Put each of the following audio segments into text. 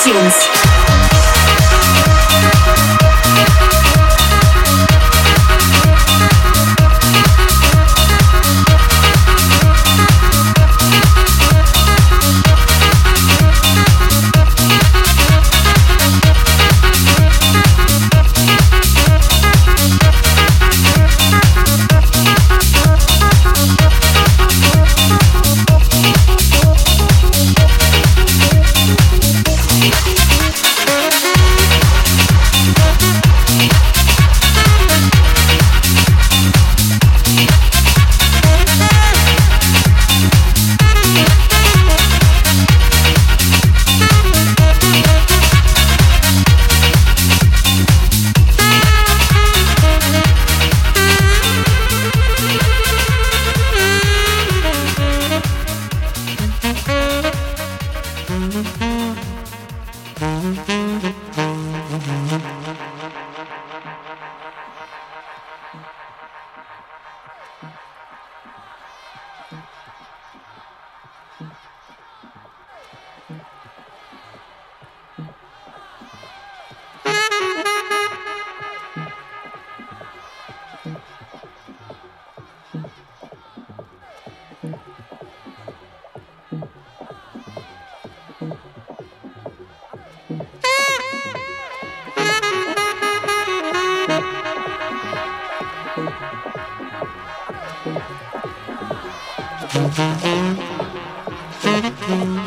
iTunes. Thank you.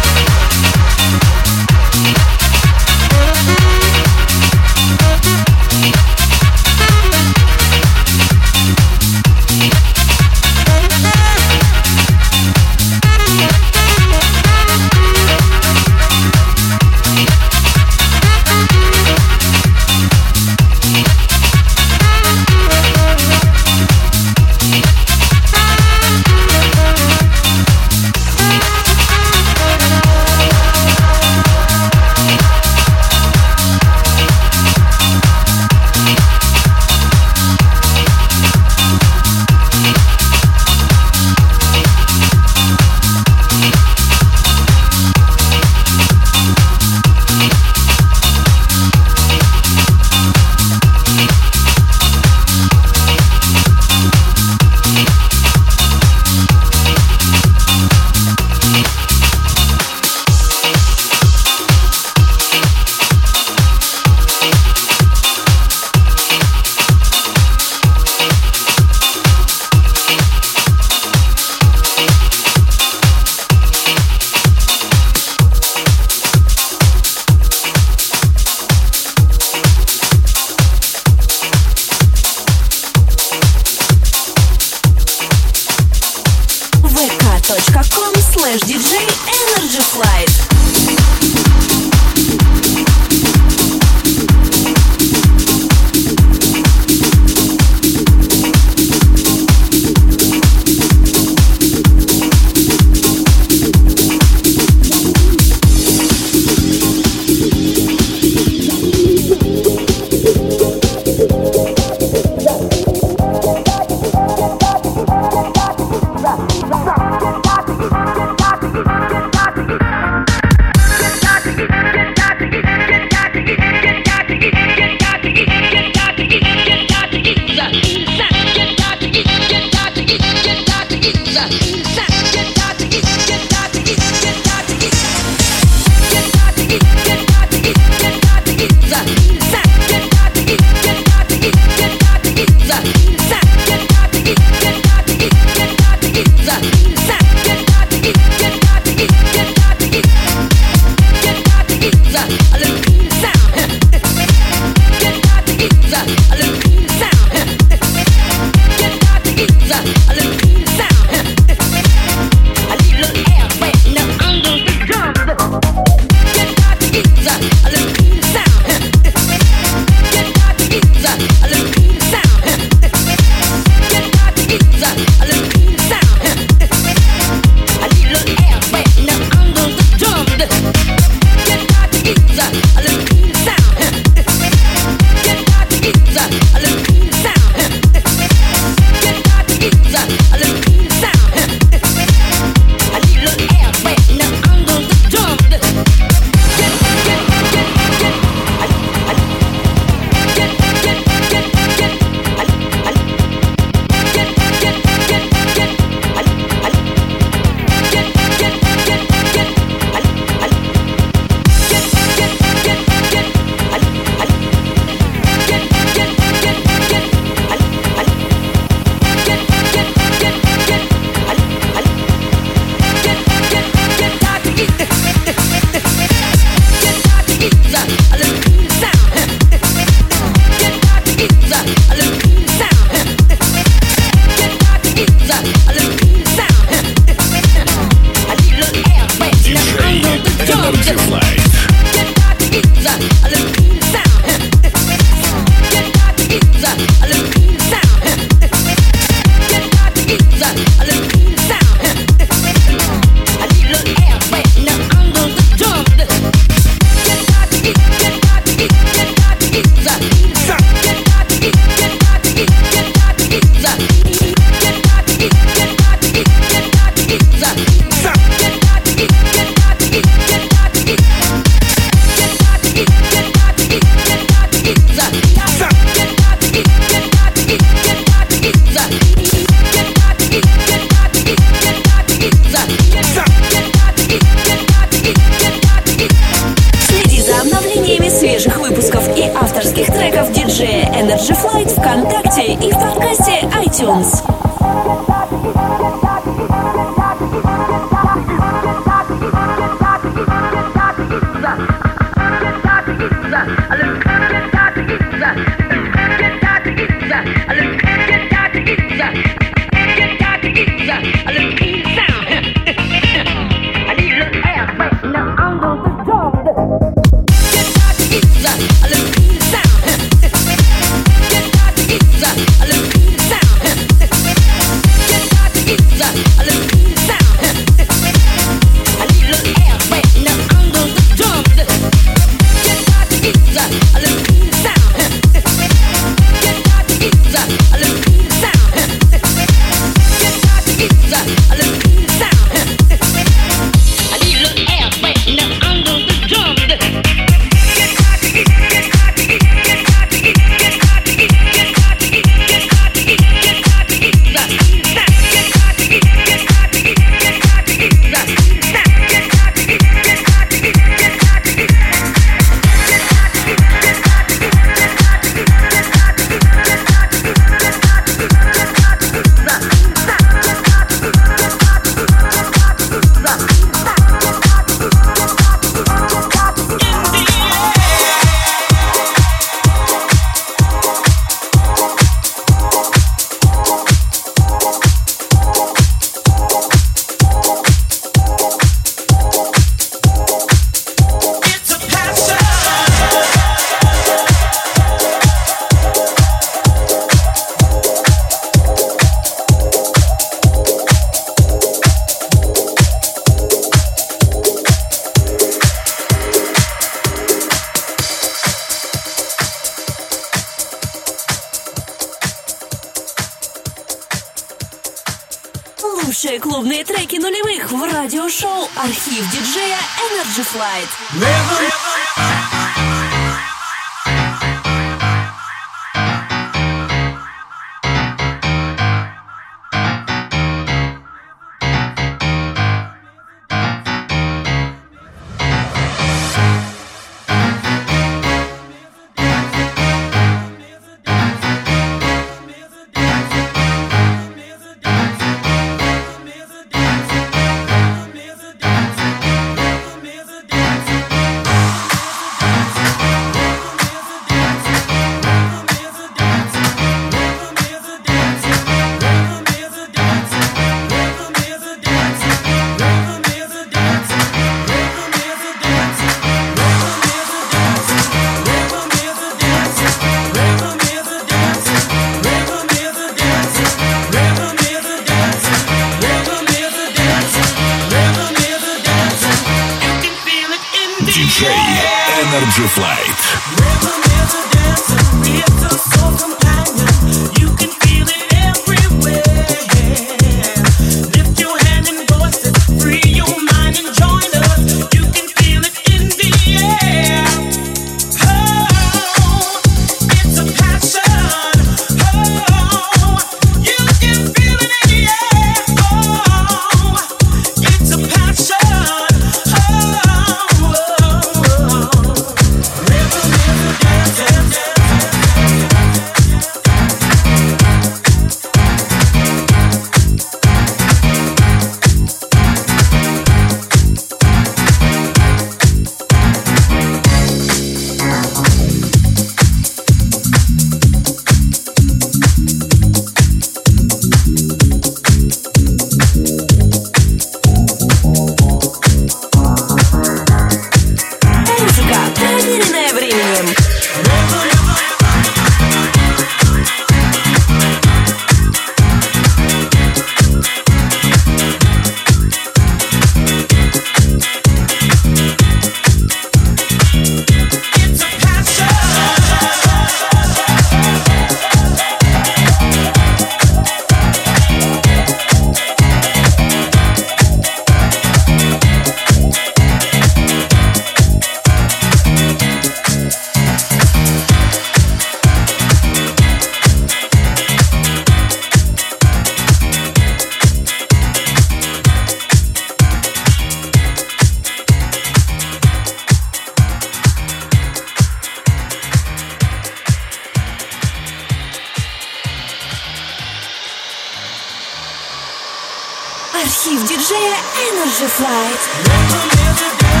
nights.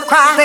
Cry,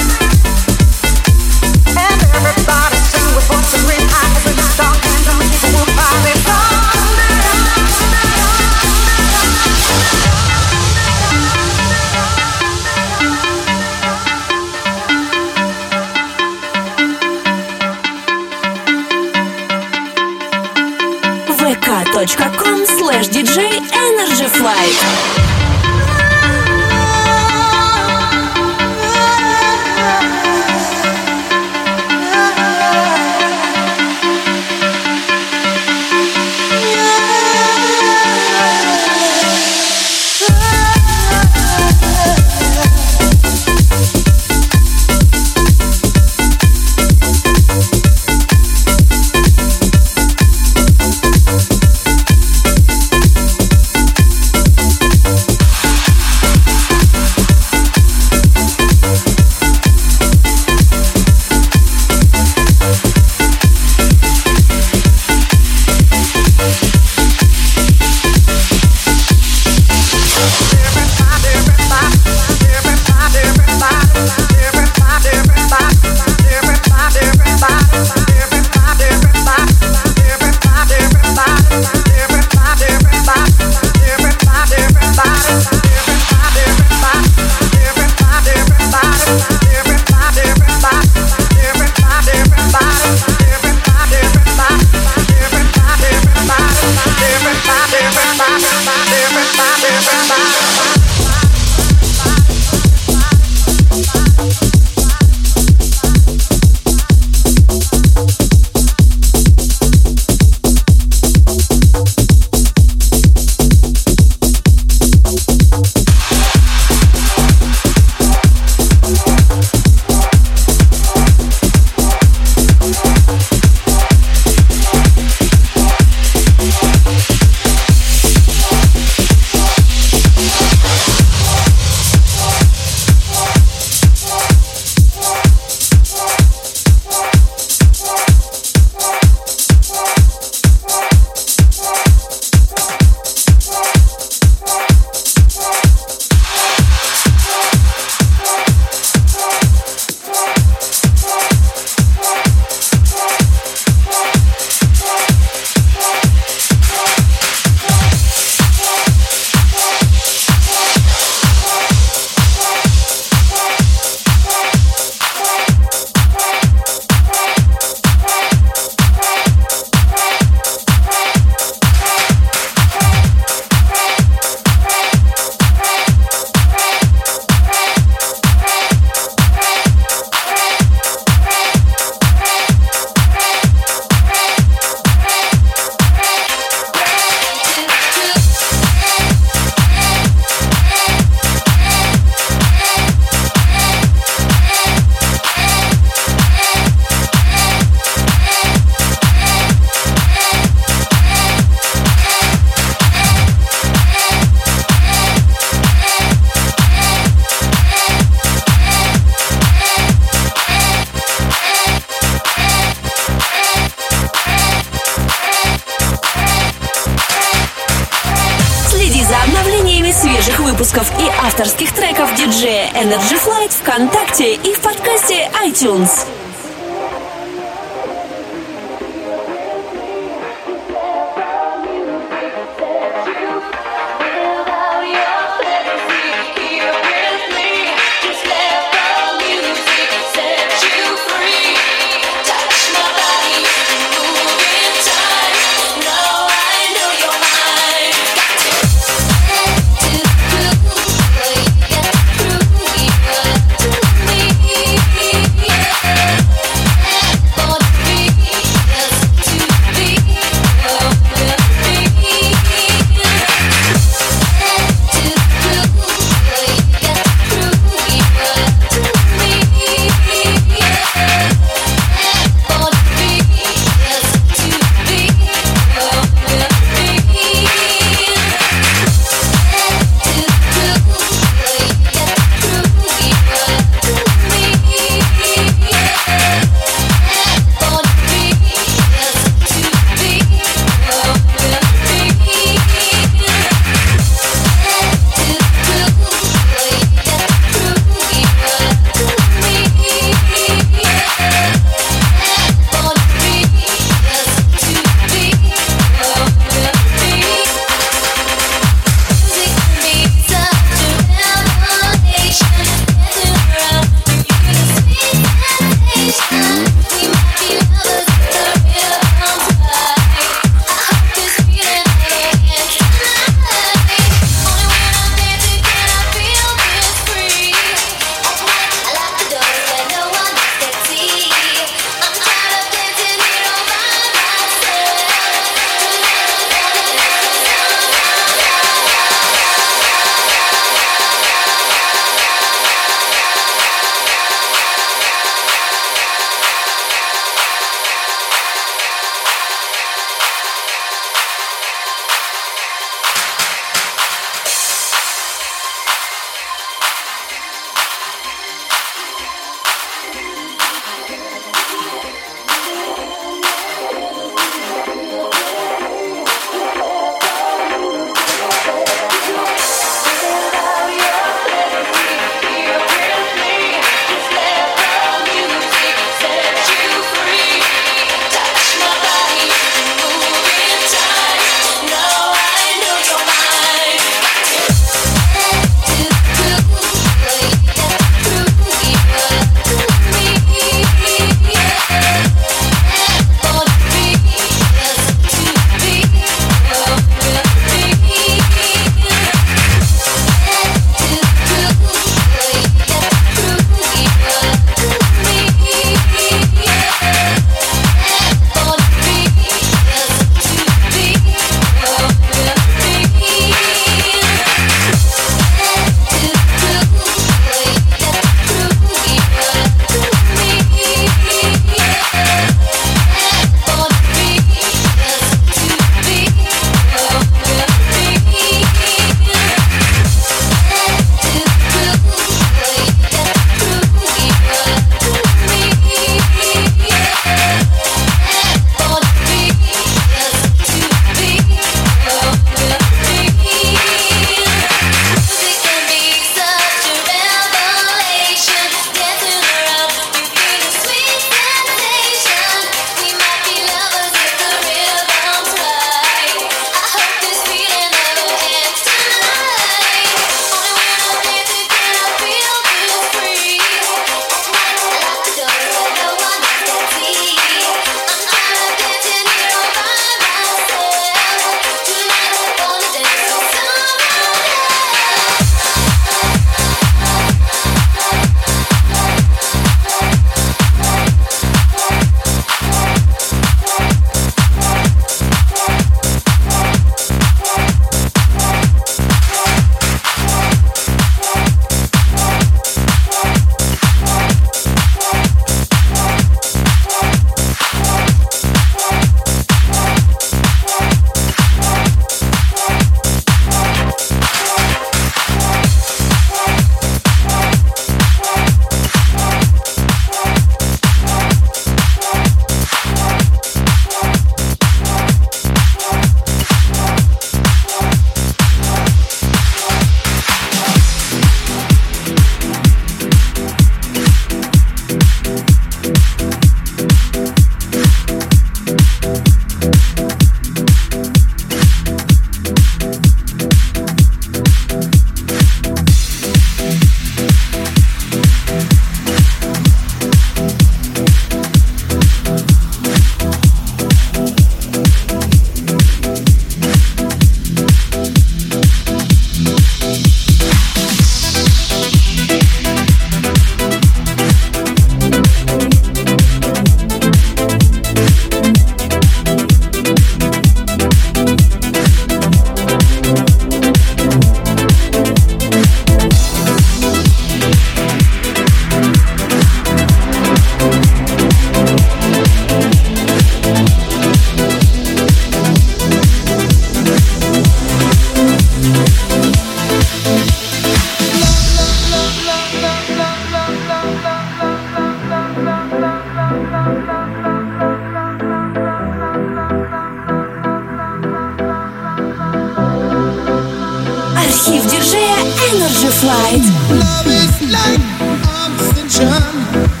love is like oxygen.